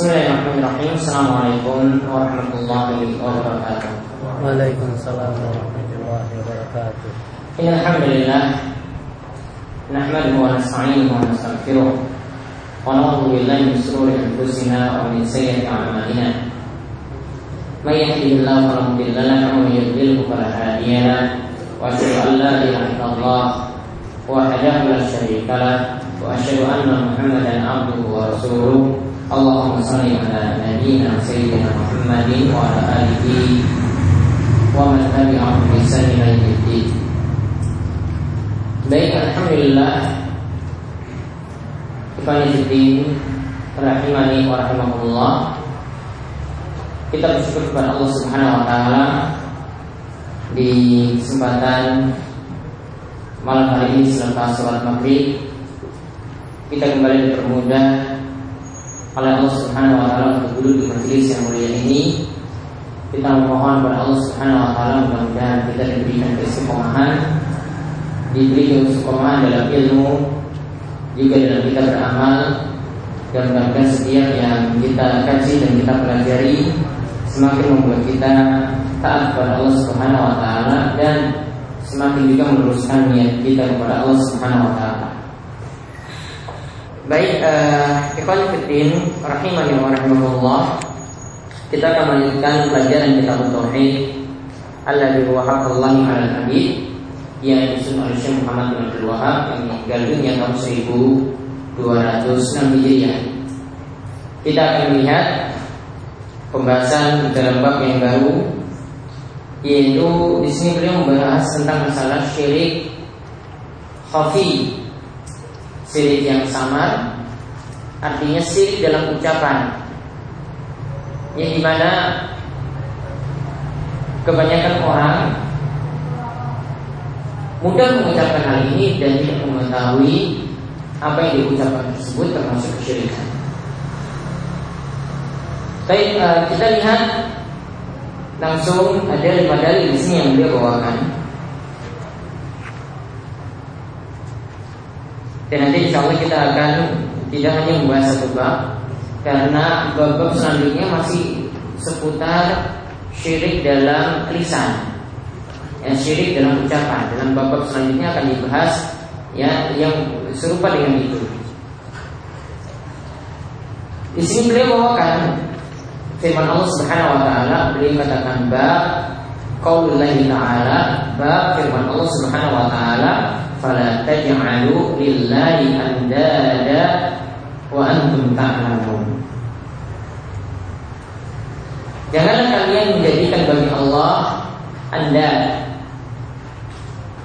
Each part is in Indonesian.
بسم الله الرحمن الرحيم السلام عليكم ورحمة الله وبركاته وعليكم السلام ورحمة الله وبركاته إن الحمد لله نحمده ونستعينه ونستغفره ونعوذ بالله من شرور أنفسنا ومن سيئة أعمالنا من يهده الله فلا مضل له ومن يضلله فلا هادي له وأشهد أن لا إله إلا الله وحده لا شريك له وأشهد أن محمدا عبده ورسوله اللهم صل على نبينا سيدنا محمد وعلى اله ومن تبعهم باحسان الى يوم الدين Baik, Alhamdulillah Ikhwanifiddin Rahimani wa rahimahullah Kita bersyukur kepada Allah subhanahu wa ta'ala Di kesempatan Malam hari ini selepas sholat maghrib Kita kembali dipermudah oleh Allah subhanahu wa ta'ala Untuk duduk di majelis yang mulia ini Kita memohon kepada Allah subhanahu wa ta'ala Mudah-mudahan kita diberikan keistiqomahan diberi kesukaan dalam ilmu juga dalam kita beramal dan mudah setiap yang kita kaji dan kita pelajari semakin membuat kita taat kepada Allah Subhanahu wa taala dan semakin juga meluruskan niat kita kepada Allah Subhanahu wa taala. Baik, uh, ikhwan fillah rahimani wa rahimahullah. Kita akan melanjutkan pelajaran kitab tauhid alladzi huwa haqqullahi 'alal 'abid yang disusun oleh Syekh Muhammad bin Abdul Wahab yang meninggal dunia tahun 1206 Hijriah. Kita akan melihat pembahasan dalam bab yang baru yaitu di sini beliau membahas tentang masalah syirik khafi syirik yang samar artinya syirik dalam ucapan yang di mana kebanyakan orang mudah mengucapkan hal ini dan tidak mengetahui apa yang diucapkan tersebut termasuk kesyirikan. Baik, uh, kita lihat langsung ada lima dalil di sini yang beliau bawakan. Dan nanti insya Allah kita akan tidak hanya membahas satu bab karena bab-bab selanjutnya masih seputar syirik dalam lisan yang syirik dalam ucapan. Dalam bab selanjutnya akan dibahas ya yang serupa dengan itu. Di sini beliau bawakan firman Allah Subhanahu wa taala, beliau katakan bab qaulullahi ta'ala, bab firman Allah Subhanahu wa taala, fala taj'alu lillahi andada wa antum ta'lamun. Janganlah kalian menjadikan bagi Allah anda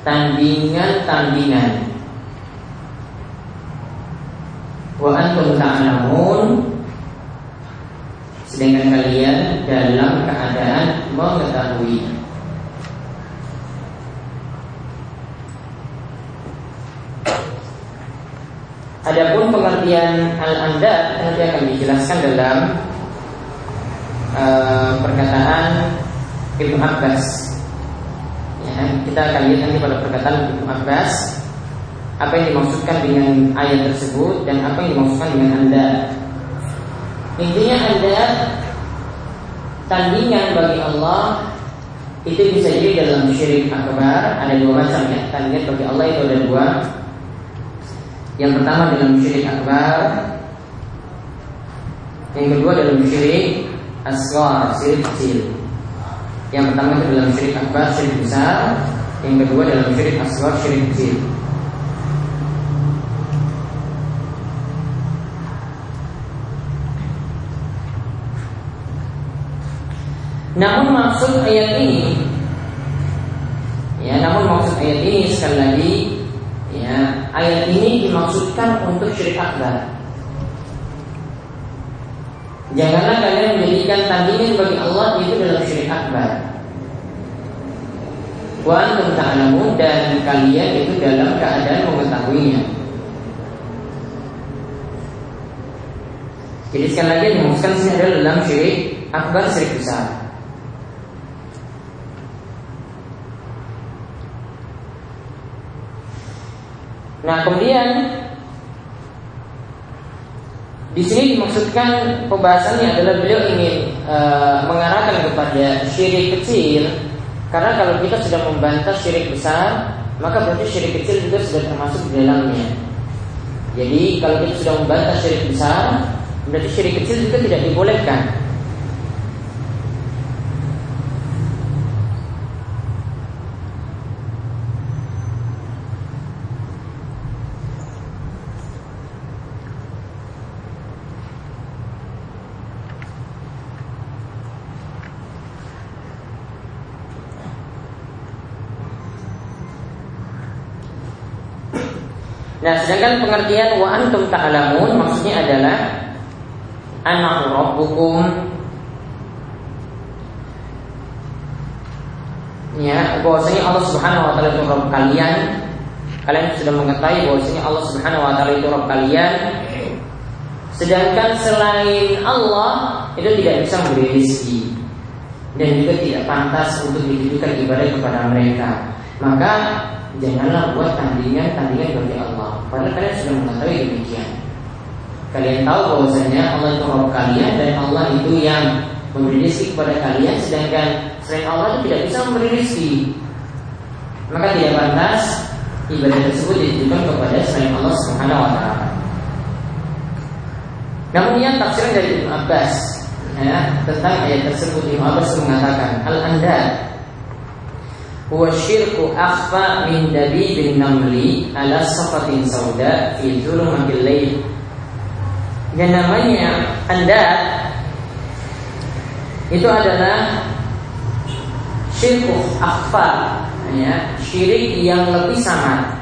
tandingan-tandingan. Wa antum ta'lamun sedangkan kalian dalam keadaan mengetahui. Adapun pengertian al-anda nanti akan dijelaskan dalam uh, perkataan Ibnu Abbas kita akan lihat nanti pada perkataan Ibnu Abbas apa yang dimaksudkan dengan ayat tersebut dan apa yang dimaksudkan dengan anda. Intinya anda tandingan bagi Allah itu bisa jadi dalam syirik akbar ada dua macam ya tandingan bagi Allah itu ada dua. Yang pertama dalam syirik akbar, yang kedua dalam syirik asghar, syirik kecil. Yang pertama itu dalam syirik akbar, syirik besar. Yang kedua dalam syirik asghar, syirik kecil. Namun maksud ayat ini Ya, namun maksud ayat ini sekali lagi ayat ini dimaksudkan untuk syirik akbar. Janganlah kalian menjadikan tandingan bagi Allah itu dalam syirik akbar. Wa antum ta'lamun dan kalian itu dalam keadaan mengetahuinya. Jadi sekali lagi dimaksudkan sini adalah dalam syirik akbar syirik besar. Nah kemudian Di sini dimaksudkan pembahasannya adalah beliau ingin e, mengarahkan kepada syirik kecil karena kalau kita sudah membantah syirik besar maka berarti syirik kecil juga sudah termasuk di dalamnya. Jadi kalau kita sudah membantah syirik besar berarti syirik kecil juga tidak dibolehkan. Nah, sedangkan pengertian wa antum ta'lamun maksudnya adalah anak rabbukum. Ya bahwasanya Allah Subhanahu wa taala itu Rabb kalian. Kalian sudah mengetahui bahwasanya Allah Subhanahu wa taala itu Rabb kalian. Sedangkan selain Allah itu tidak bisa memberi rezeki. Dan juga tidak pantas untuk ditujukan ibadah kepada mereka. Maka janganlah buat tandingan-tandingan bagi Allah. Padahal kalian sudah mengetahui demikian. Kalian tahu bahwasanya Allah itu Rabb kalian dan Allah itu yang memberi rezeki kepada kalian, sedangkan selain Allah itu tidak bisa memberi rezeki. Maka tidak pantas ibadah tersebut ditujukan kepada selain Allah Subhanahu wa taala. Namun yang tafsiran dari Ibnu Abbas ya, tentang ayat tersebut Ibnu Abbas mengatakan al-andad huwa syirku akhfa min dabibin namli ala safatin sauda fi zulumatil lail dan namanya anda itu adalah syirku akhfa ya syirik yang lebih samar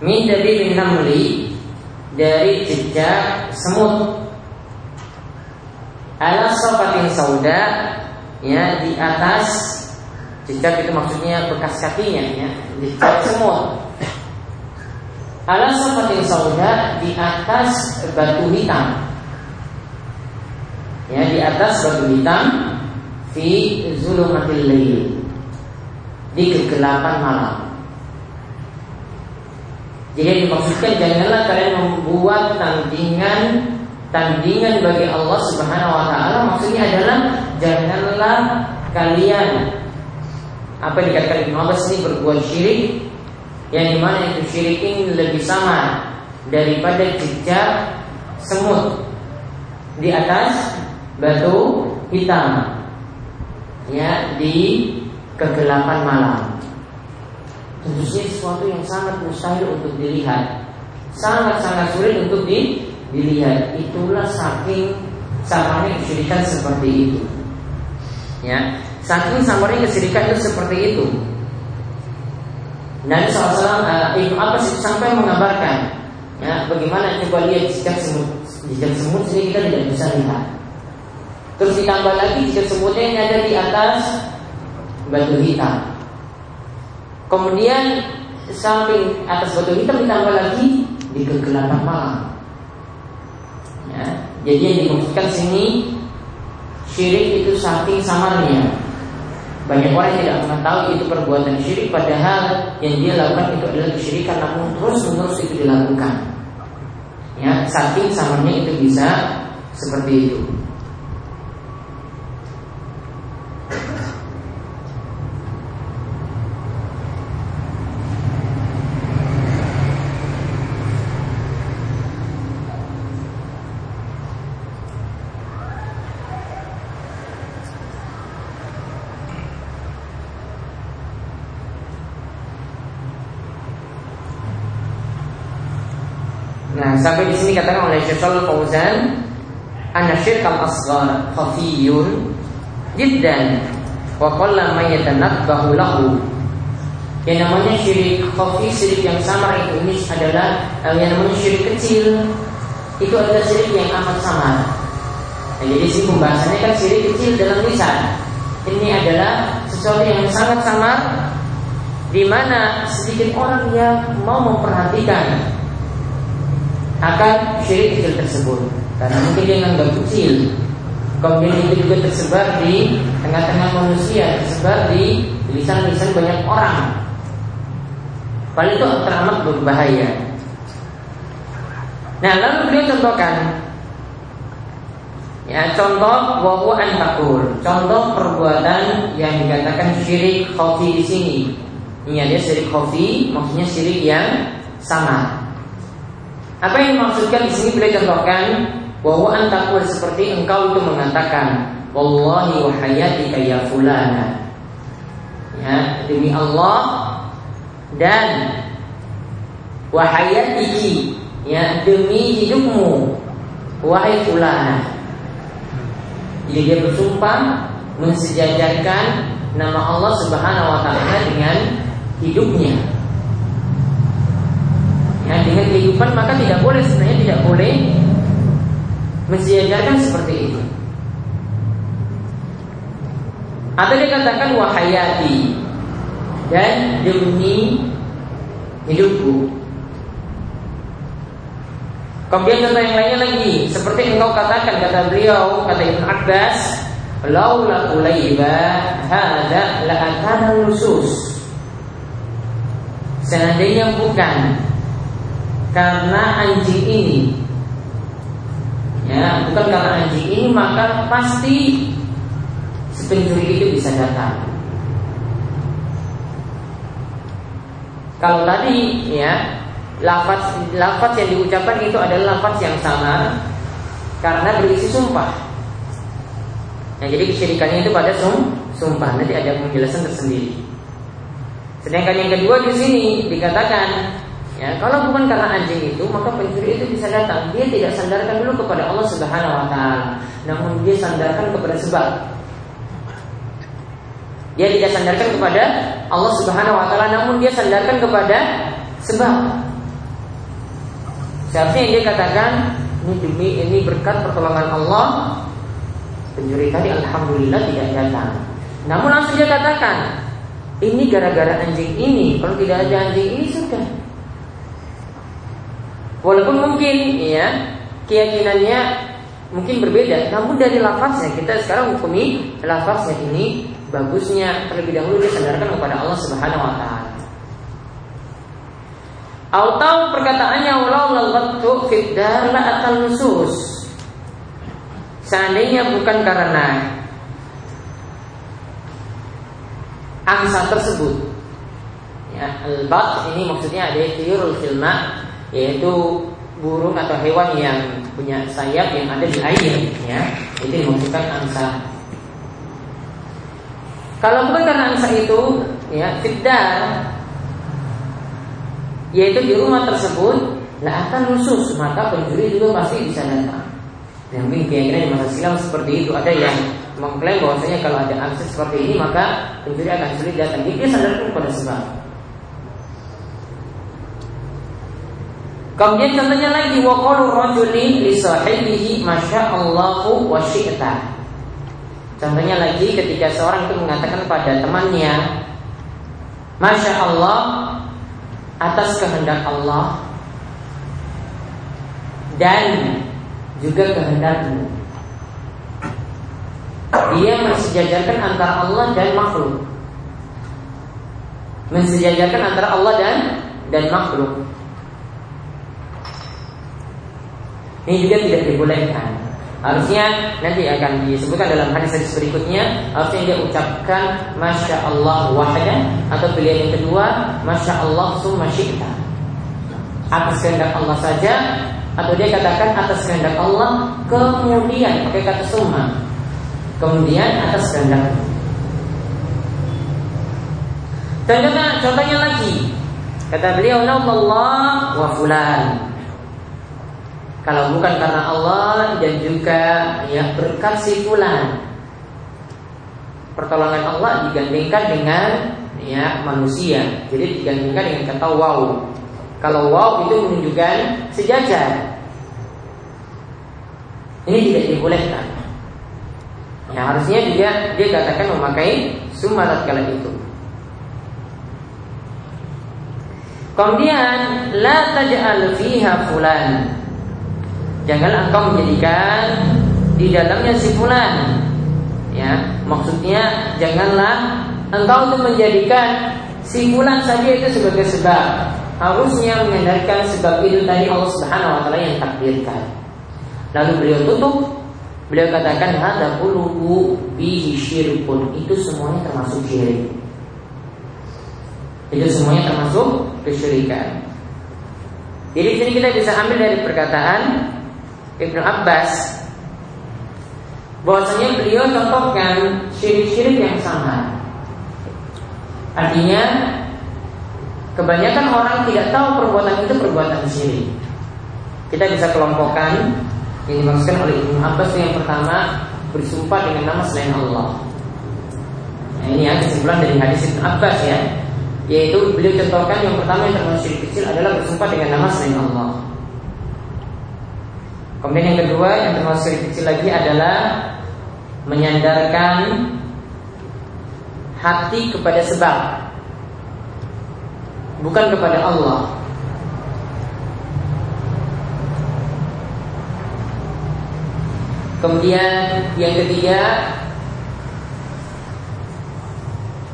min dabibin namli dari jejak semut. Ala safatin sauda ya di atas jejak itu maksudnya bekas kakinya ya jejak semut. Ala seperti sauda di atas batu hitam. Ya di atas batu hitam fi zulumatil lail. Di kegelapan malam. Jadi dimaksudkan janganlah kalian membuat tandingan tandingan bagi Allah Subhanahu wa taala. Maksudnya adalah janganlah kalian apa yang dikatakan Ibnu Abbas ini berbuat syirik yang di mana itu syirik ini lebih sama daripada jejak semut di atas batu hitam ya di kegelapan malam. Tentu saja sesuatu yang sangat mustahil untuk dilihat sangat-sangat sulit untuk di dilihat. Itulah saking samarnya kesyirikan seperti itu ya saking samarnya kesyirikan itu seperti itu. Nabi SAW uh, Ibnu Abbas sampai mengabarkan ya bagaimana coba lihat jejak semut jejak semut sehingga kita tidak bisa lihat. Terus ditambah lagi jejak semutnya yang ada di atas batu hitam. Kemudian samping atas batu hitam ditambah lagi di kegelapan malam. Ya. Jadi yang dimaksudkan sini syirik itu saking samarnya. Banyak orang yang tidak mengetahui itu perbuatan syirik padahal yang dia lakukan itu adalah kesyirikan namun terus menerus itu dilakukan. Ya, saking samarnya itu bisa seperti itu. sampai di sini katakan oleh Syekh Shalal Fauzan, "Anna syirk al-asghar khafiyun jiddan wa qalla ma yatanabbahu lahu." Yang namanya syirik khafi, syirik yang samar itu ini adalah eh, yang namanya syirik kecil. Itu adalah syirik yang amat samar. Nah, jadi sih pembahasannya kan syirik kecil dalam lisan. Ini adalah sesuatu yang sangat samar di mana sedikit orang yang mau memperhatikan akan syirik kecil tersebut karena mungkin dia menganggap kecil kemudian itu juga tersebar di tengah-tengah manusia tersebar di lisan-lisan banyak orang paling itu teramat berbahaya Nah, lalu beliau contohkan Ya, contoh wahu antakul. Contoh perbuatan yang dikatakan syirik khafi di sini. Ini ada syirik khafi, maksudnya syirik yang sama. Apa yang dimaksudkan di sini beliau contohkan wahu antakul seperti engkau itu mengatakan wallahi wa hayatika ya fulana. Ya, demi Allah dan wahayatiki ya demi hidupmu wahai fulana jadi dia bersumpah mensejajarkan nama Allah Subhanahu wa taala dengan hidupnya. Ya, dengan kehidupan maka tidak boleh sebenarnya tidak boleh mensejajarkan seperti itu. Atau dia katakan wahayati dan demi hidupku. Kemudian contoh yang lainnya lagi Seperti engkau katakan kata beliau Kata Ibn Abbas Laula ulaiba Hada la'atana lusus Seandainya bukan Karena anjing ini Ya, bukan karena anjing ini maka pasti pencuri itu bisa datang. Kalau tadi ya lafaz lafaz yang diucapkan itu adalah lafaz yang sama karena berisi sumpah. Nah, jadi kesyirikannya itu pada sum, sumpah. Nanti ada penjelasan tersendiri. Sedangkan yang kedua di sini dikatakan ya kalau bukan karena anjing itu maka pencuri itu bisa datang. Dia tidak sandarkan dulu kepada Allah Subhanahu Wa Taala, namun dia sandarkan kepada sebab. Dia tidak sandarkan kepada Allah Subhanahu Wa Taala, namun dia sandarkan kepada sebab. Seharusnya dia katakan ini demi ini berkat pertolongan Allah pencuri tadi alhamdulillah tidak datang. Namun langsung dia katakan ini gara-gara anjing ini. Kalau tidak ada anjing ini sudah. Walaupun mungkin ya keyakinannya mungkin berbeda, namun dari lafaznya kita sekarang hukumi lafaznya ini bagusnya terlebih dahulu disandarkan kepada Allah Subhanahu wa taala. Atau perkataannya walau lalatu fidar la atal nusus. Seandainya bukan karena angsa tersebut ya, Al-bat ini maksudnya ada tiurul filma Yaitu burung atau hewan yang punya sayap yang ada di air ya Itu dimaksudkan angsa Kalau bukan karena angsa itu ya Fidar yaitu di rumah tersebut lah akan khusus maka pencuri juga pasti bisa datang. Yang mungkin keyakinan di masa silam seperti itu ada yang mengklaim bahwasanya kalau ada akses seperti ini maka pencuri akan sulit datang. Jadi dia sadarkan pada sebab. Kemudian contohnya lagi waqalu rajulin li sahibihi masyaallahu wa syi'ta. Contohnya lagi ketika seorang itu mengatakan pada temannya Masya Allah atas kehendak Allah dan juga kehendakmu. Dia mensejajarkan antara Allah dan makhluk. Mensejajarkan antara Allah dan dan makhluk. Ini juga tidak dibolehkan. Harusnya nanti akan disebutkan dalam hadis-hadis berikutnya Harusnya dia ucapkan Masya Allah wahda Atau pilihan yang kedua Masya Allah summa syi'ta. Atas kehendak Allah saja Atau dia katakan atas kehendak Allah Kemudian pakai kata summa. Kemudian atas kehendak. Contohnya, contohnya lagi Kata beliau Allah wa fulan kalau bukan karena Allah dan juga ya berkat si fulan. Pertolongan Allah digandingkan dengan ya manusia. Jadi digandingkan dengan kata wow. Kalau wow itu menunjukkan sejajar. Ini tidak dibolehkan. Ya harusnya juga dia katakan memakai sumarat kala itu. Kemudian la taj'al fiha fulan Jangan engkau menjadikan di dalamnya si fulan. Ya, maksudnya janganlah engkau itu menjadikan si fulan saja itu sebagai sebab. harusnya menyandarkan sebab itu tadi Allah Subhanahu wa taala yang takdirkan. Lalu beliau tutup Beliau katakan hada qulubu bihi syirkun. Itu semuanya termasuk syirik. Itu semuanya termasuk kesyirikan. Jadi sini kita bisa ambil dari perkataan Ibnu Abbas bahwasanya beliau contohkan syirik-syirik yang sama. Artinya kebanyakan orang tidak tahu perbuatan itu perbuatan syirik. Kita bisa kelompokkan yang dimaksudkan oleh Ibnu Abbas yang pertama bersumpah dengan nama selain Allah. Nah, ini ya kesimpulan dari hadis Ibnu Abbas ya, yaitu beliau contohkan yang pertama yang termasuk syirik kecil adalah bersumpah dengan nama selain Allah. Kemudian yang kedua yang termasuk kecil lagi adalah menyandarkan hati kepada sebab bukan kepada Allah. Kemudian yang ketiga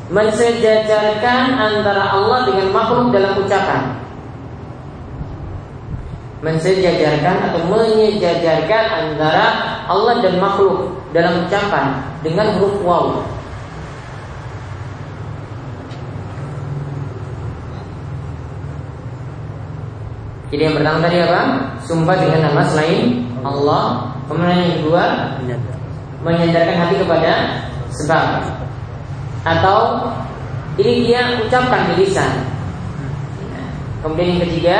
Mensejajarkan antara Allah dengan makhluk dalam ucapan Mensejajarkan atau menyejajarkan antara Allah dan makhluk dalam ucapan dengan huruf waw. Jadi yang pertama tadi apa? Sumpah dengan nama selain Allah. Kemudian yang kedua Menyandarkan hati kepada sebab. Atau Ini dia ucapkan di lisan Kemudian yang ketiga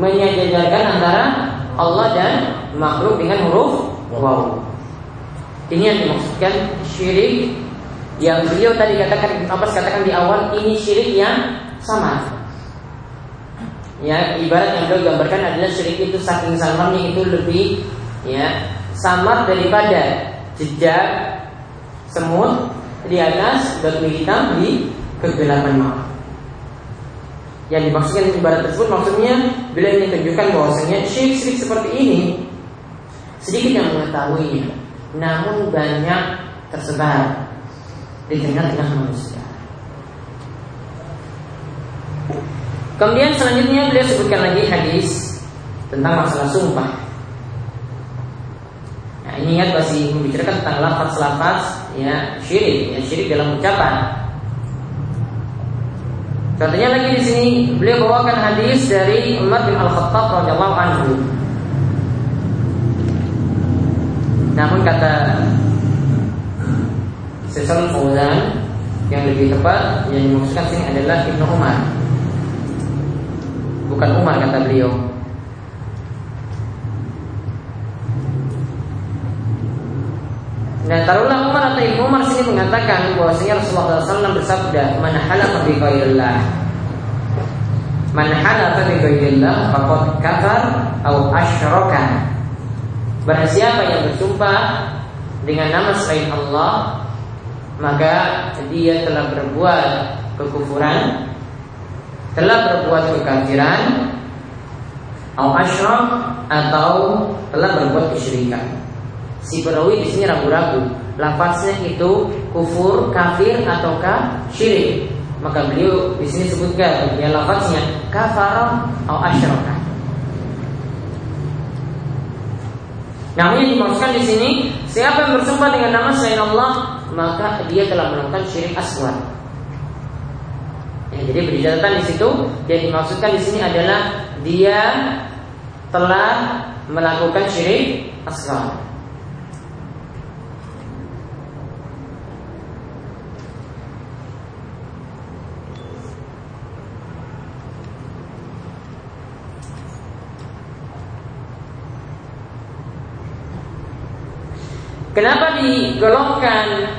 Menyadarkan antara Allah dan makhluk dengan huruf waw Ini yang dimaksudkan syirik Yang beliau tadi katakan Apa katakan di awal Ini syirik yang sama ya ibarat yang beliau gambarkan adalah syirik itu saking samarnya itu lebih ya samar daripada jejak semut di atas batu hitam di kegelapan malam. Yang dimaksudkan ibarat tersebut maksudnya bila ingin tunjukkan bahwasanya syirik-syirik seperti ini sedikit yang mengetahuinya, namun banyak tersebar di tengah-tengah manusia. Kemudian selanjutnya beliau sebutkan lagi hadis tentang masalah sumpah. Nah, ini ingat masih membicarakan tentang lafaz-lafaz ya syirik, ya syirik dalam ucapan. Contohnya lagi di sini beliau bawakan hadis dari Umar bin Al-Khattab radhiyallahu anhu. Namun kata Sesal Fauzan yang lebih tepat yang dimaksudkan sini adalah Ibnu Umar bukan Umar kata beliau. Nah taruhlah Umar atau Ibnu Umar sini mengatakan bahwasanya Rasulullah SAW bersabda, "Man halafa bi ghairillah." Man halafa bi ghairillah faqad kafar atau asyraka. Barang siapa yang bersumpah dengan nama selain Allah, maka dia telah berbuat kekufuran telah berbuat kekafiran atau asyram atau telah berbuat kesyirikan. Si perawi di sini ragu-ragu. Lafaznya itu kufur, kafir ataukah syirik. Maka beliau di sini sebutkan ya lafaznya kafar atau asyraka. Namun yang dimaksudkan di sini siapa yang bersumpah dengan nama selain Allah maka dia telah melakukan syirik aswad. Ya, jadi beri catatan di situ yang dimaksudkan di sini adalah dia telah melakukan syirik asghar. Kenapa digolongkan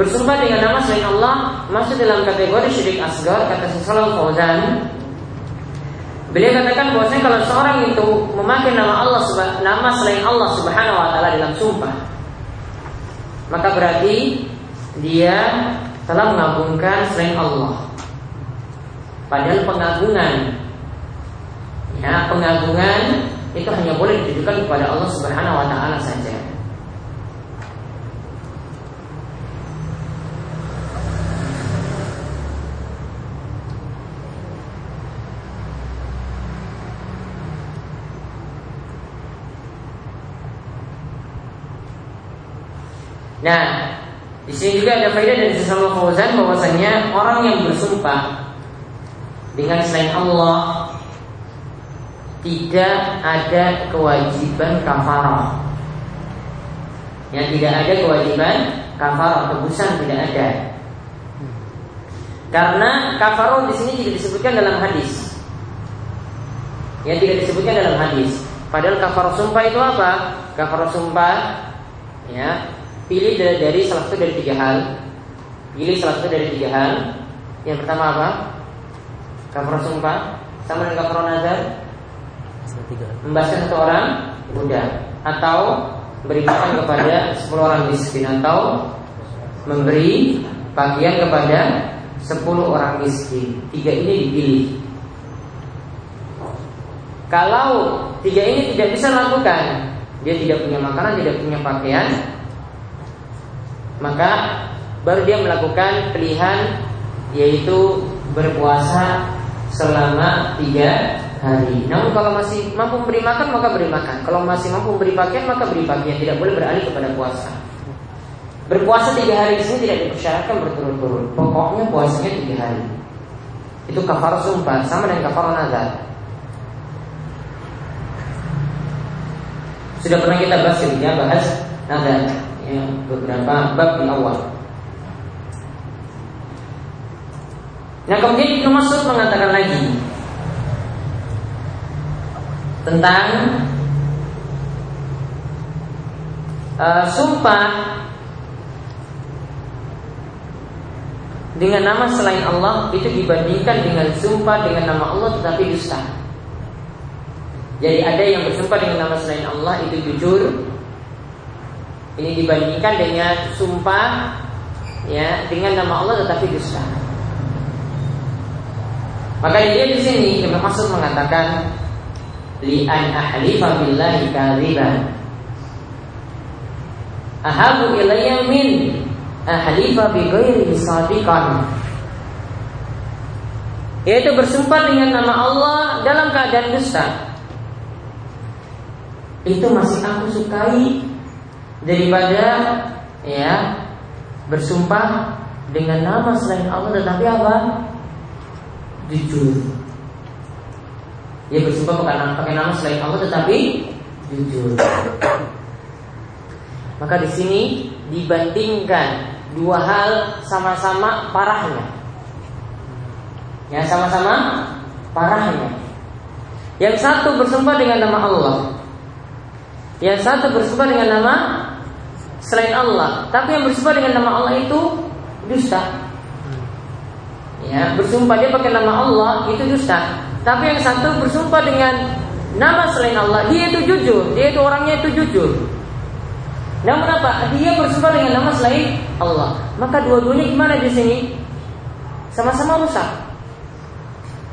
Bersumpah dengan nama selain Allah masuk dalam kategori syirik asgar kata Syaikh Fauzan. Beliau katakan bahwasanya kalau seorang itu memakai nama Allah nama selain Allah Subhanahu wa taala dalam sumpah maka berarti dia telah mengagungkan selain Allah. Padahal pengagungan ya pengagungan itu hanya boleh ditujukan kepada Allah Subhanahu wa taala saja. Nah, di sini juga ada faedah dari sesama Fauzan bahwasanya orang yang bersumpah dengan selain Allah tidak ada kewajiban kafarah. Yang tidak ada kewajiban kafarah tebusan tidak ada. Karena kafarah di sini tidak disebutkan dalam hadis. Yang tidak disebutkan dalam hadis. Padahal kafarah sumpah itu apa? Kafarah sumpah ya pilih dari, salah satu dari tiga hal. Pilih salah satu dari tiga hal. Yang pertama apa? Kafarah sumpah sama dengan kafarah nazar. Membahaskan satu orang budak atau beri makan kepada sepuluh orang miskin atau memberi bagian kepada sepuluh orang miskin. Tiga ini dipilih. Kalau tiga ini tidak bisa lakukan, dia tidak punya makanan, tidak punya pakaian, maka baru dia melakukan pilihan yaitu berpuasa selama tiga hari. Namun kalau masih mampu memberi makan maka beri makan. Kalau masih mampu memberi pakaian maka beri pakaian. Tidak boleh beralih kepada puasa. Berpuasa tiga hari di sini tidak dipersyaratkan berturut-turut. Pokoknya puasanya tiga hari. Itu kafar sumpah sama dengan kafar nazar. Sudah pernah kita bahas ya bahas nazar ya, beberapa bab di awal. Nah kemudian Ibnu Mas'ud mengatakan lagi tentang uh, sumpah dengan nama selain Allah itu dibandingkan dengan sumpah dengan nama Allah tetapi dusta. Jadi ada yang bersumpah dengan nama selain Allah itu jujur. Ini dibandingkan dengan sumpah ya dengan nama Allah tetapi dusta. Maka dia di sini Ibnu Mas'ud mengatakan li an ahlifa billahi kadziban ahabu ilayya min ahlifa bi ghairi sadiqan. Yaitu bersumpah dengan nama Allah dalam keadaan dusta. Itu masih aku sukai daripada ya bersumpah dengan nama selain Allah tetapi apa jujur dia bersumpah pakai, pakai nama selain Allah tetapi jujur. Maka di sini dibandingkan dua hal sama-sama parahnya. Ya sama-sama parahnya. Yang satu bersumpah dengan nama Allah. Yang satu bersumpah dengan nama selain Allah. Tapi yang bersumpah dengan nama Allah itu dusta. Ya, bersumpah dia pakai nama Allah itu dusta. Tapi yang satu bersumpah dengan nama selain Allah, dia itu jujur, dia itu orangnya itu jujur. Namun apa? Dia bersumpah dengan nama selain Allah. Maka dua-duanya gimana di sini? Sama-sama rusak.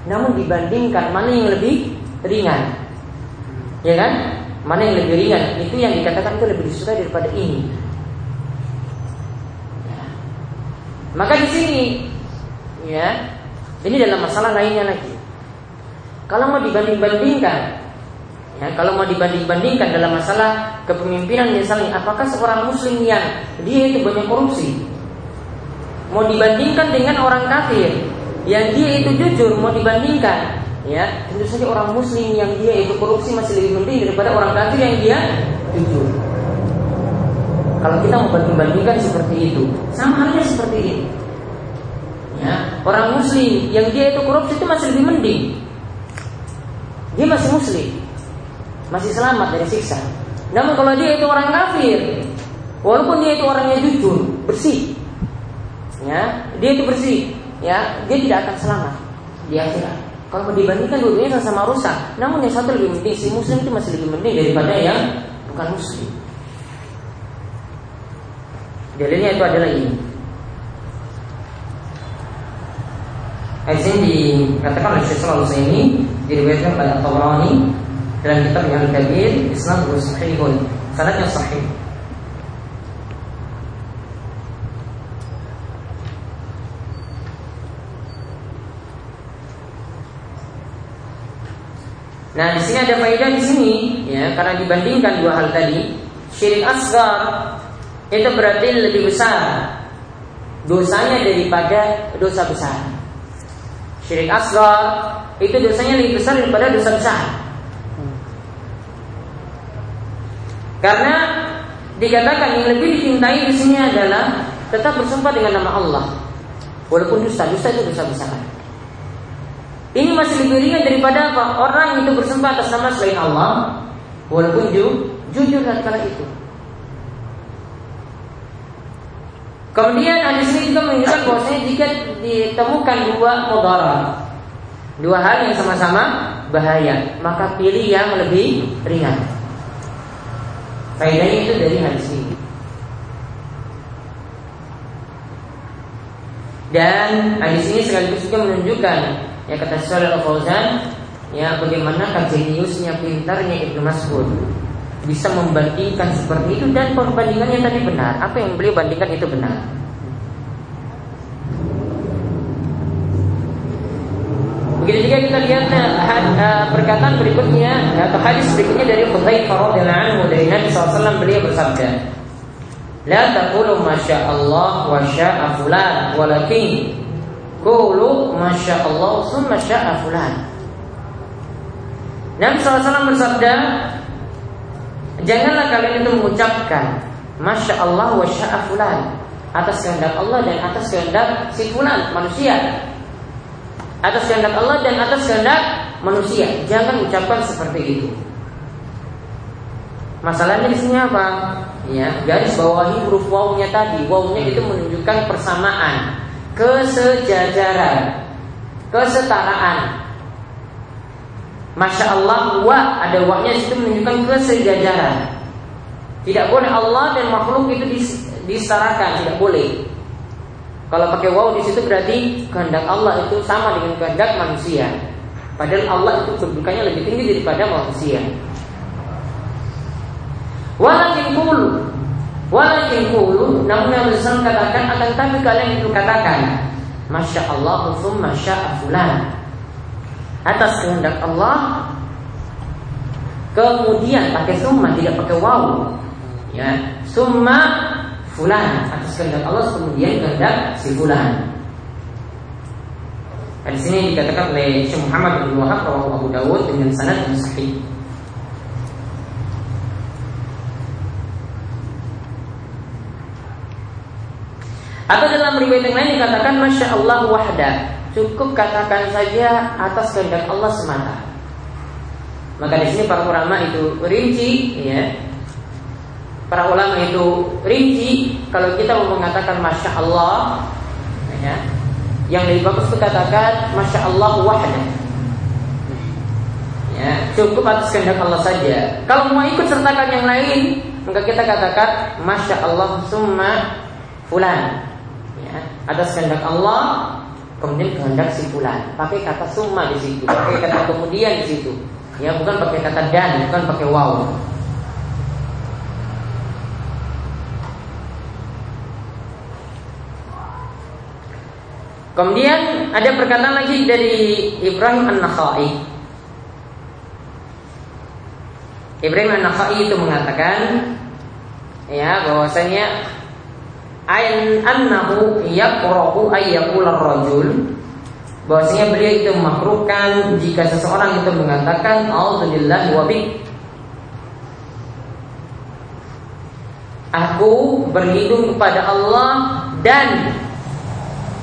Namun dibandingkan mana yang lebih ringan? Ya kan? Mana yang lebih ringan? Itu yang dikatakan itu lebih disukai daripada ini. Maka di sini, ya, ini dalam masalah lainnya lagi. Kalau mau dibanding-bandingkan, ya, kalau mau dibanding-bandingkan dalam masalah kepemimpinan misalnya, apakah seorang muslim yang dia itu banyak korupsi, mau dibandingkan dengan orang kafir yang dia itu jujur, mau dibandingkan, ya tentu saja orang muslim yang dia itu korupsi masih lebih penting daripada orang kafir yang dia jujur. Kalau kita mau banding-bandingkan seperti itu, sama halnya seperti ini. Ya, orang muslim yang dia itu korupsi itu masih lebih mending. Dia masih muslim. Masih selamat dari siksa. Namun kalau dia itu orang kafir Walaupun dia itu orangnya jujur Bersih ya Dia itu bersih ya Dia tidak akan selamat Di akhirat. Kalau dibandingkan dua-duanya sama-sama rusak Namun yang satu lebih penting Si muslim itu masih lebih penting daripada yang Bukan muslim Dalilnya itu adalah ini. Ayat ini dikatakan oleh Syekh Sallallahu ini diriwayatkan oleh At-Tabrani dalam kitab yang kabir Islam sahihun. Sanadnya sahih. Nah, di sini ada faedah di sini ya, karena dibandingkan dua hal tadi, syirik asgar itu berarti lebih besar dosanya daripada dosa besar. Syirik asgar itu dosanya lebih besar daripada dosa besar. Karena dikatakan yang lebih dicintai di sini adalah tetap bersumpah dengan nama Allah. Walaupun dusta, dusta itu dosa besar. Ini masih lebih ringan daripada apa? Orang itu bersumpah atas nama selain Allah, walaupun ju, jujur kala itu. Kemudian hadis ini juga menunjukkan bahwasanya jika ditemukan dua mudarat, dua hal yang sama-sama bahaya, maka pilih yang lebih ringan. Faedahnya itu dari hadis ini. Dan hadis ini sekaligus juga menunjukkan ya kata Syarif Al-Fauzan ya bagaimana jeniusnya pintarnya Ibnu Mas'ud bisa membandingkan seperti itu dan perbandingannya tadi benar. Apa yang beliau bandingkan itu benar. Begitu juga kita lihat uh, perkataan berikutnya atau hadis berikutnya dari Hudzaifah radhiyallahu anhu dari Nabi SAW beliau bersabda, "La taqulu masya Allah wa sya'a fulan, walakin qulu masya Allah summa sya'a fulan." Nabi SAW bersabda, Janganlah kalian itu mengucapkan Masya Allah wa fulan Atas kehendak Allah dan atas kehendak si fulan manusia Atas kehendak Allah dan atas kehendak manusia Jangan ucapkan seperti itu Masalahnya di sini apa? Ya, garis bawahi huruf wawunya tadi. Wawunya itu menunjukkan persamaan, kesejajaran, kesetaraan. Masya Allah wa ada wa-nya itu menunjukkan kesejajaran. Tidak boleh Allah dan makhluk itu disarakan, tidak boleh. Kalau pakai waw di situ berarti kehendak Allah itu sama dengan kehendak manusia. Padahal Allah itu kedudukannya lebih tinggi daripada manusia. Walakin kulu Walakin kulu Namun yang besar katakan Akan tapi kalian itu katakan Masya Allah Masya fulan atas kehendak Allah. Kemudian pakai summa tidak pakai waw. Ya. Summa fulan atas kehendak Allah kemudian kehendak si fulan. Di sini dikatakan oleh Syekh Muhammad bin Wahab rawahu Abu Dawud dengan sanad yang sahih. Atau dalam riwayat yang lain dikatakan Masya Allah wahda Cukup katakan saja atas kehendak Allah semata. Maka di sini para ulama itu rinci, ya. Para ulama itu rinci kalau kita mau mengatakan masya Allah, ya. Yang lebih bagus itu katakan masya Allah wahda. Ya, cukup atas kehendak Allah saja. Kalau mau ikut sertakan yang lain, maka kita katakan masya Allah summa fulan. Ya, atas kehendak Allah kemudian kehendak si fulan. Pakai kata summa di situ pakai kata kemudian di situ. Ya bukan pakai kata dan bukan pakai wow Kemudian ada perkataan lagi dari Ibrahim An-Nakhai. Ibrahim An-Nakhai itu mengatakan ya bahwasanya Ain annahu yaqrahu ay yaqul rajul bahwasanya beliau itu memakruhkan jika seseorang itu mengatakan auzubillahi wa bik Aku berlindung kepada Allah dan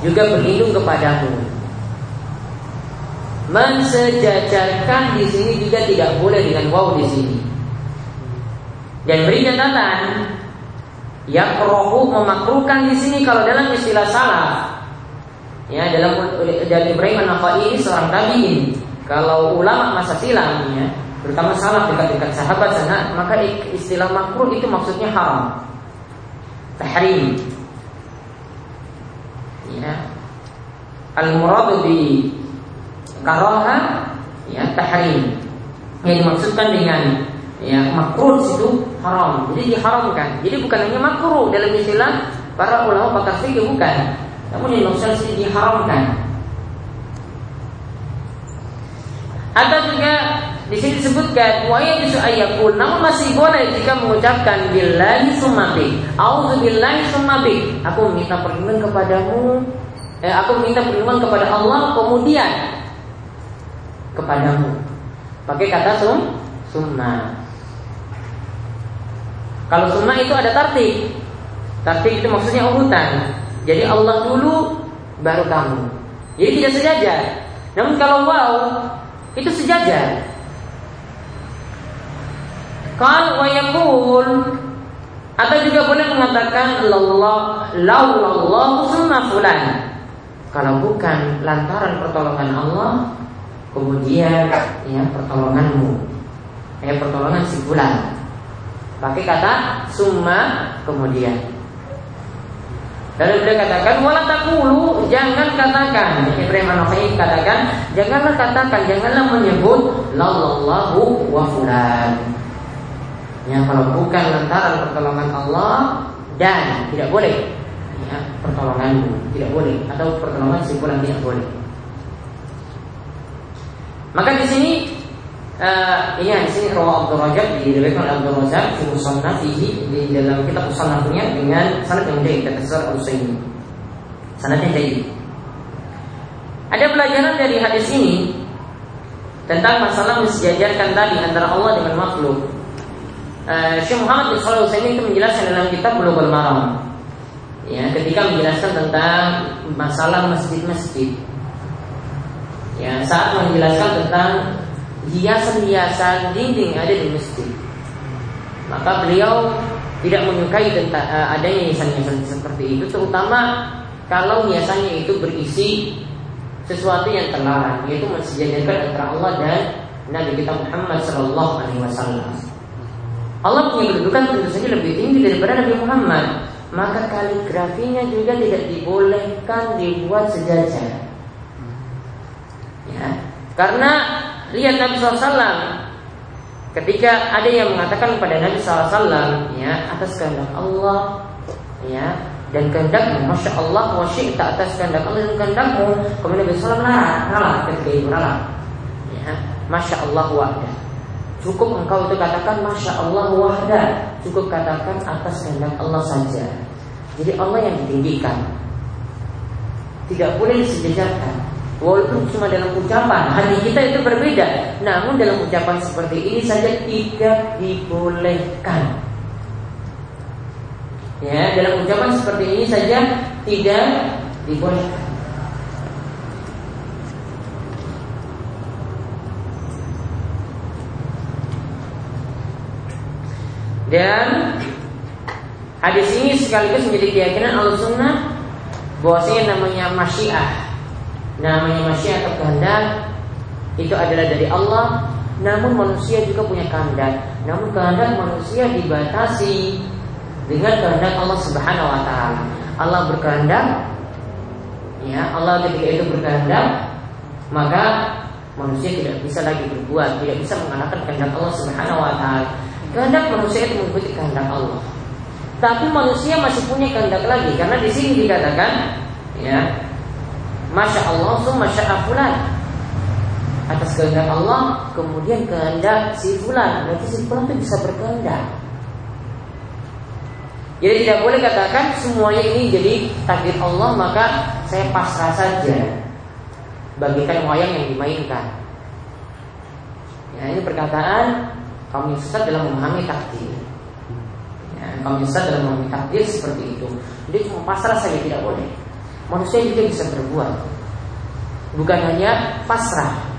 juga berlindung kepadamu. Mensejajarkan di sini juga tidak boleh dengan waw di sini. Dan beri catatan yang rohu memakruhkan di sini kalau dalam istilah salaf. Ya dalam dan Ibrahim an ini seorang tabiin. Kalau ulama masa silam ya terutama salaf dekat-dekat sahabat sana maka istilah makruh itu maksudnya haram. Tahrim. Ya. Al muradu bi karaha ya tahrim. Yang dimaksudkan dengan ya makruh itu haram. Jadi diharamkan. Jadi bukan hanya makruh dalam istilah para ulama pakar fikih bukan. Namun yang maksudnya sini diharamkan. Atau juga di sini disebutkan wa yajuzu ayyakul namun masih boleh jika mengucapkan billahi summa bi. Auzu billahi summa bi. Aku minta perlindungan kepadamu. Eh, aku minta perlindungan kepada Allah kemudian kepadamu. Pakai kata sum summa kalau summa itu ada tartib. Tartib itu maksudnya urutan. Jadi Allah dulu baru kamu. Jadi tidak sejajar. Namun kalau wow itu sejajar. Qal wa yakul atau juga boleh mengatakan Allah laulallah summa fulan. Kalau bukan lantaran pertolongan Allah, kemudian ya pertolonganmu, ya pertolongan si fulan. Pakai kata summa kemudian. Lalu beliau katakan wala takulu jangan katakan Ibrahim an katakan janganlah katakan janganlah menyebut lallahu wa fulan Ya kalau bukan lantaran pertolongan Allah dan tidak boleh ya, pertolonganmu tidak boleh atau pertolongan simpulan tidak boleh. Maka di sini uh, ini di sini Rawah Abdul Rajab diriwayatkan oleh Abdul Rajab di Musannaf di dalam kitab Musannafnya dengan sanad yang baik kata Sir Al Sanad Sanadnya baik. Ada pelajaran dari hadis ini tentang masalah mensejajarkan tadi antara Allah dengan makhluk uh, Syekh Muhammad bin Shalih Utsaimin itu menjelaskan dalam kitab Bulughul Maram. Ya, ketika menjelaskan tentang masalah masjid-masjid. Ya, saat menjelaskan tentang hiasan-hiasan dinding ada di masjid. Maka beliau tidak menyukai tentang uh, adanya hiasan-hiasan seperti itu terutama kalau hiasannya itu berisi sesuatu yang terlarang yaitu mensejajarkan antara Allah dan Nabi kita Muhammad Sallallahu Alaihi Wasallam. Allah punya kedudukan tentu saja lebih tinggi daripada Nabi Muhammad. Maka kaligrafinya juga tidak dibolehkan dibuat sejajar. Ya, karena lihat Nabi SAW ketika ada yang mengatakan kepada Nabi SAW ya atas kehendak Allah ya dan kehendakmu Masya Allah wa tak atas kehendak Allah dan kehendakmu kemudian Nabi SAW ngalah ketika itu ngalah ya Masya Allah wahdah Cukup engkau itu katakan Masya Allah wahda. Cukup katakan atas kehendak Allah saja. Jadi Allah yang ditinggikan. Tidak boleh disejajarkan Walaupun cuma dalam ucapan. Hati kita itu berbeda. Namun dalam ucapan seperti ini saja Tidak dibolehkan. Ya, dalam ucapan seperti ini saja tidak dibolehkan. Dan hadis ini sekaligus menjadi keyakinan al sunnah bahwasanya namanya masyiah, namanya masyiah atau kehendak itu adalah dari Allah. Namun manusia juga punya kehendak. Namun kehendak manusia dibatasi dengan kehendak Allah Subhanahu Wa Taala. Allah berkehendak, ya Allah ketika itu berkehendak, maka manusia tidak bisa lagi berbuat, tidak bisa mengalahkan kehendak Allah Subhanahu Wa Taala. Kehendak manusia itu mengikuti kehendak Allah. Tapi manusia masih punya kehendak lagi karena di sini dikatakan ya Masya Allah Masya fulan Atas kehendak Allah Kemudian kehendak si fulan Berarti si fulan itu bisa berkehendak Jadi tidak boleh katakan Semuanya ini jadi takdir Allah Maka saya pasrah saja Bagikan wayang yang dimainkan Ya ini perkataan kaum sesat dalam memahami takdir. Ya, kaum dalam memahami takdir seperti itu. Dia cuma pasrah saja tidak boleh. Manusia juga bisa berbuat. Bukan hanya pasrah.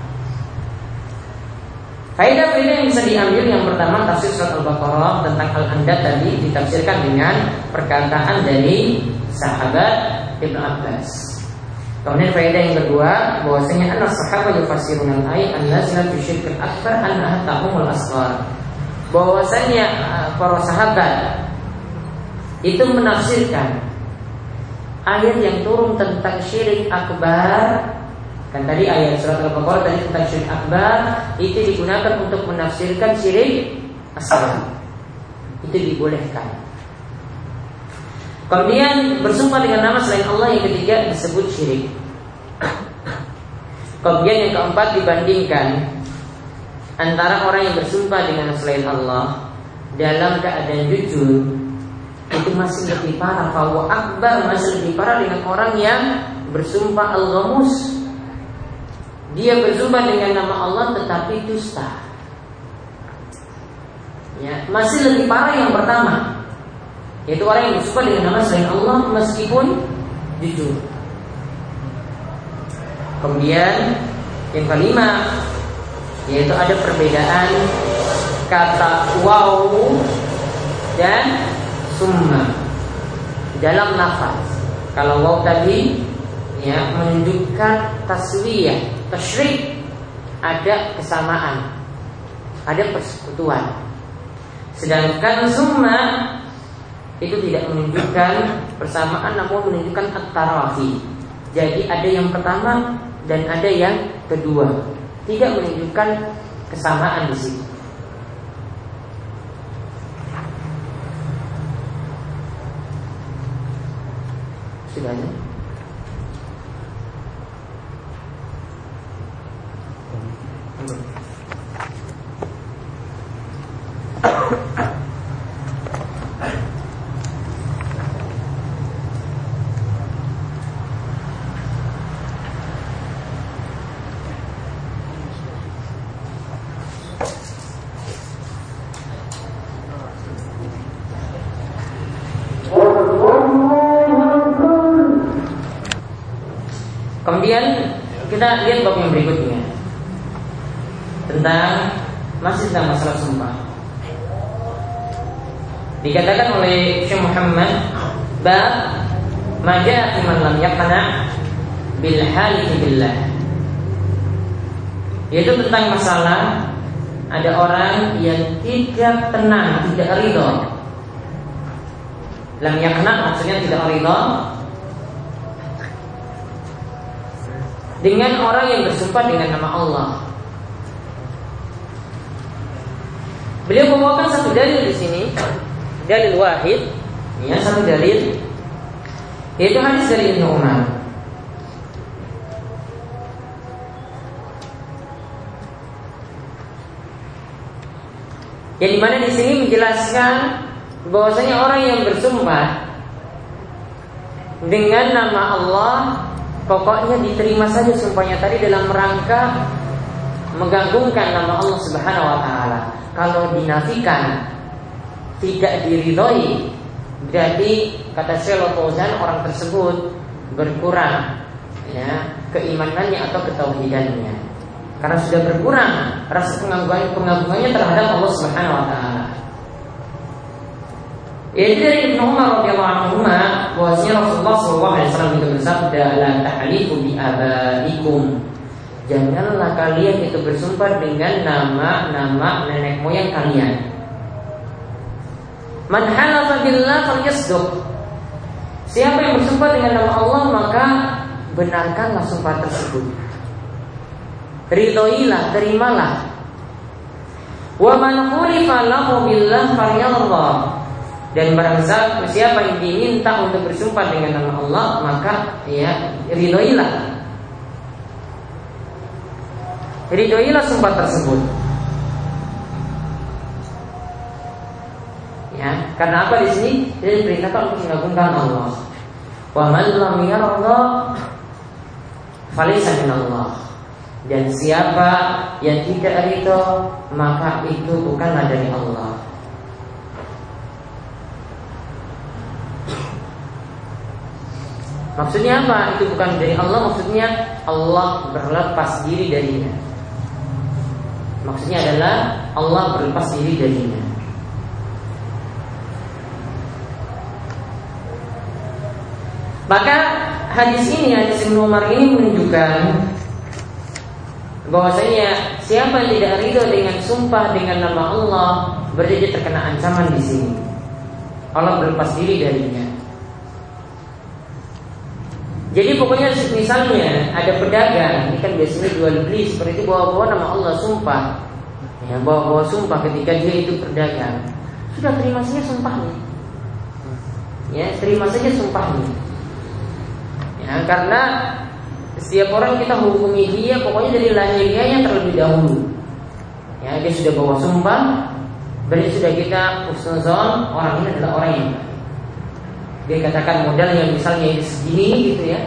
Faedah-faedah yang bisa diambil yang pertama tafsir surat Al-Baqarah tentang Al-Andat tadi ditafsirkan dengan perkataan dari sahabat Ibn Abbas. Kemudian faedah yang kedua bahwasanya anak sahabat yufasirun al-ayat an-nazilah fi syirk akbar annaha ta'umul asghar. Bahwasanya uh, para sahabat itu menafsirkan ayat yang turun tentang syirik akbar kan tadi ayat surat Al-Baqarah tadi tentang syirik akbar itu digunakan untuk menafsirkan syirik asghar. Itu dibolehkan. Kemudian bersumpah dengan nama selain Allah yang ketiga disebut syirik. Kemudian yang keempat dibandingkan antara orang yang bersumpah dengan selain Allah dalam keadaan jujur itu masih lebih parah. Bahwa akbar masih lebih parah dengan orang yang bersumpah al-ghamus. Dia bersumpah dengan nama Allah tetapi dusta. Ya, masih lebih parah yang pertama. Yaitu orang yang bersumpah dengan nama selain Allah meskipun jujur. Kemudian yang kelima yaitu ada perbedaan kata wow dan summa dalam nafas. Kalau wow tadi ya menunjukkan taswiyah, tasyrik ada kesamaan, ada persekutuan. Sedangkan summa itu tidak menunjukkan persamaan namun menunjukkan at-tarafi. Jadi ada yang pertama dan ada yang kedua. Tidak menunjukkan kesamaan di situ. Sudahnya? Kita lihat bab yang berikutnya tentang masih tentang masalah sumpah. Dikatakan oleh Syekh Muhammad bab maja man lam yaqna bil halifi billah. Yaitu tentang masalah ada orang yang tidak tenang, tidak ridho. Lam yakna maksudnya tidak ridho dengan orang yang bersumpah dengan nama Allah. Beliau membawakan satu dalil di sini, dalil wahid, ya satu dalil, yaitu hadis dari Ibnu Umar. Yang di mana di sini menjelaskan bahwasanya orang yang bersumpah dengan nama Allah Pokoknya diterima saja sumpahnya tadi dalam rangka menggantungkan nama Allah Subhanahu wa taala. Kalau dinafikan tidak diridhoi berarti kata Syekh Fauzan orang tersebut berkurang ya keimanannya atau ketauhidannya. Karena sudah berkurang rasa pengagungan pengagungannya terhadap Allah Subhanahu wa taala. Yaitu dari Ibnu Umar radhiyallahu anhu bahwasanya Rasulullah sallallahu alaihi wasallam itu bersabda la tahlifu bi abaikum. Janganlah kalian itu bersumpah dengan nama-nama nenek moyang kalian. Man halafa billah falyasduq. Siapa yang bersumpah dengan nama Allah maka benarkanlah sumpah tersebut. Ridhoilah, terimalah. Wa man khulifa lahu billah falyarda. Dan barang siapa yang diminta untuk bersumpah dengan nama Allah Maka ya ridhoilah Ridhoilah sumpah tersebut Ya, karena apa di sini? Jadi perintahkan untuk mengagungkan Allah. Wa man lam yarda falaysa Allah. Dan siapa yang tidak ridho, maka itu bukanlah dari Allah. Maksudnya apa? Itu bukan dari Allah, maksudnya Allah berlepas diri darinya. Maksudnya adalah Allah berlepas diri darinya. Maka hadis ini, hadis Ibnu Umar ini menunjukkan bahwasanya siapa yang tidak ridho dengan sumpah dengan nama Allah berarti terkena ancaman di sini. Allah berlepas diri darinya. Jadi pokoknya misalnya ada pedagang, ini kan biasanya jual beli seperti itu bawa-bawa nama Allah sumpah. Ya, bawa-bawa sumpah ketika dia itu pedagang. Sudah terima saja sumpahnya. Ya, terima saja sumpahnya. Ya, karena setiap orang kita hukumi dia pokoknya dari lahiriahnya terlebih dahulu. Ya, dia sudah bawa sumpah, berarti sudah kita usnuzon orang ini adalah orang yang dia katakan modal yang misalnya segini gitu ya.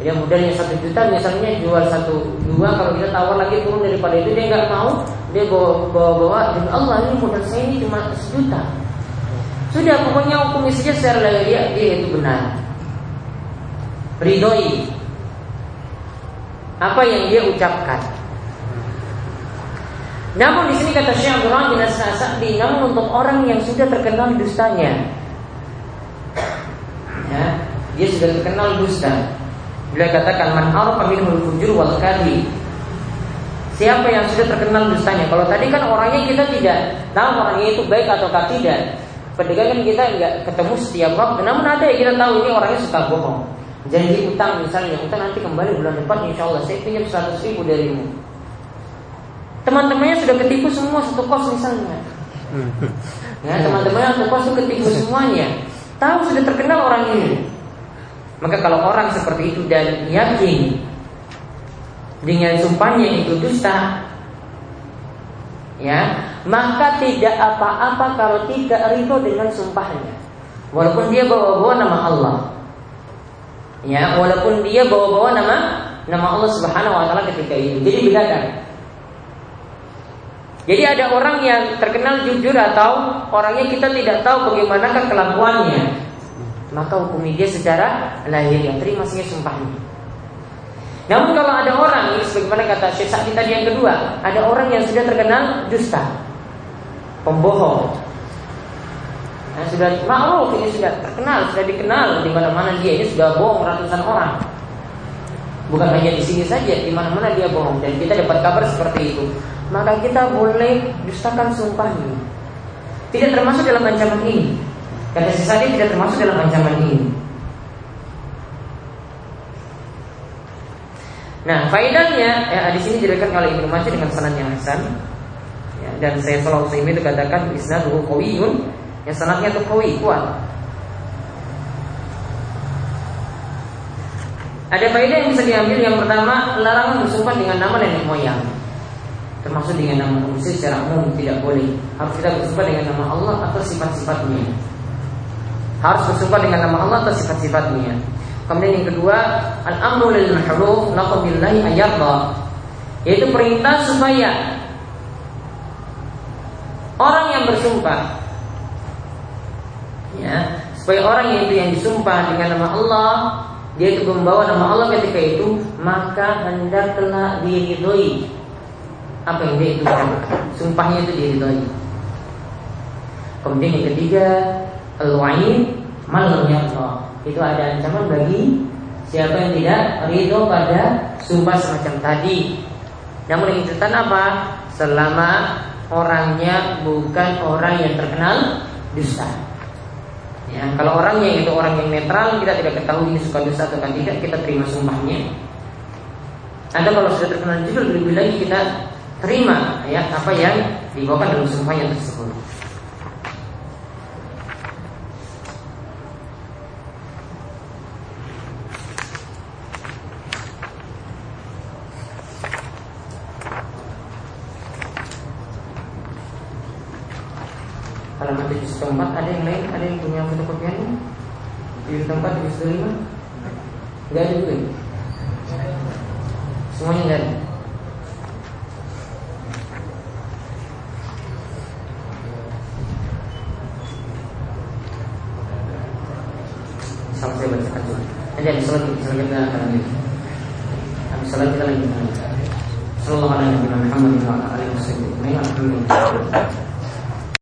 Jadi modalnya satu juta misalnya jual satu dua kalau kita tawar lagi turun daripada itu dia nggak mau dia bawa bawa bawa dan Allah ini modal saya ini cuma sejuta sudah pokoknya hukumnya saja secara lahiriah dia itu benar. Ridhoi. Apa yang dia ucapkan. Namun di sini kata Syekh Abdul Rahman bin Sa'di, namun untuk orang yang sudah terkenal dustanya, ya, dia sudah terkenal dusta. Bila katakan man arafa minhul fujur wal kadhi. Siapa yang sudah terkenal dustanya? Kalau tadi kan orangnya kita tidak tahu orangnya itu baik atau tidak. Pedagang kita nggak ketemu setiap waktu. Namun ada yang kita tahu ini orangnya suka bohong. Janji utang misalnya, utang nanti kembali bulan depan, insya Allah saya pinjam 100 ribu darimu. Teman-temannya sudah ketipu semua satu kos misalnya. Ya, teman-temannya satu kos itu ketipu semuanya. Tahu sudah terkenal orang ini. Maka kalau orang seperti itu dan yakin dengan sumpahnya itu dusta, ya, maka tidak apa-apa kalau tidak ridho dengan sumpahnya. Walaupun dia bawa-bawa nama Allah. Ya, walaupun dia bawa-bawa nama nama Allah Subhanahu wa taala ketika itu. Jadi bedakan. Jadi ada orang yang terkenal jujur atau orangnya kita tidak tahu bagaimana kelakuannya. Maka hukumi dia secara lahir yang terima saja sumpahnya. Namun kalau ada orang, ini sebagaimana kata Syekh Sa'di tadi yang kedua, ada orang yang sudah terkenal dusta, pembohong. Nah, sudah ma'ruf ini sudah terkenal, sudah dikenal di mana-mana dia ini sudah bohong ratusan orang. Bukan hanya di sini saja, di mana-mana dia bohong dan kita dapat kabar seperti itu maka kita boleh dustakan sumpahnya. Tidak termasuk dalam ancaman ini. Kata si Sadi tidak termasuk dalam ancaman ini. Nah, faedahnya ya, di sini diberikan oleh Ibnu Majah dengan sanad yang hasan. Ya, dan saya selalu Utsaimin itu katakan isnaduhu qawiyun, yang sanadnya itu qawi, kuat. Ada faedah yang bisa diambil yang pertama larangan bersumpah dengan nama nenek moyang termasuk dengan nama manusia secara umum tidak boleh. Harus kita bersumpah dengan nama Allah atau sifat-sifatnya. Harus bersumpah dengan nama Allah atau sifat-sifatnya. Kemudian yang kedua, al-amru lil mahruf naqbillahi ayyarda. Yaitu perintah supaya orang yang bersumpah ya, supaya orang yang itu yang disumpah dengan nama Allah dia itu membawa nama Allah ketika itu maka hendaklah diridhoi apa yang dia itu sumpahnya itu diridhoi. Kemudian yang ketiga al-wa'id malnya Itu ada ancaman bagi siapa yang tidak ridho pada sumpah semacam tadi. Namun yang catatan apa? Selama orangnya bukan orang yang terkenal dusta. Ya, kalau orangnya itu orang yang netral, kita tidak ketahui ini suka dusta atau tidak, kita terima sumpahnya. Ada kalau sudah terkenal jujur lebih lagi kita terima ya apa yang dibawakan dalam sumpahnya tersebut. Kalau nanti di tempat ada yang lain, ada yang punya fotokopiannya di tempat di lima, nggak ada juga.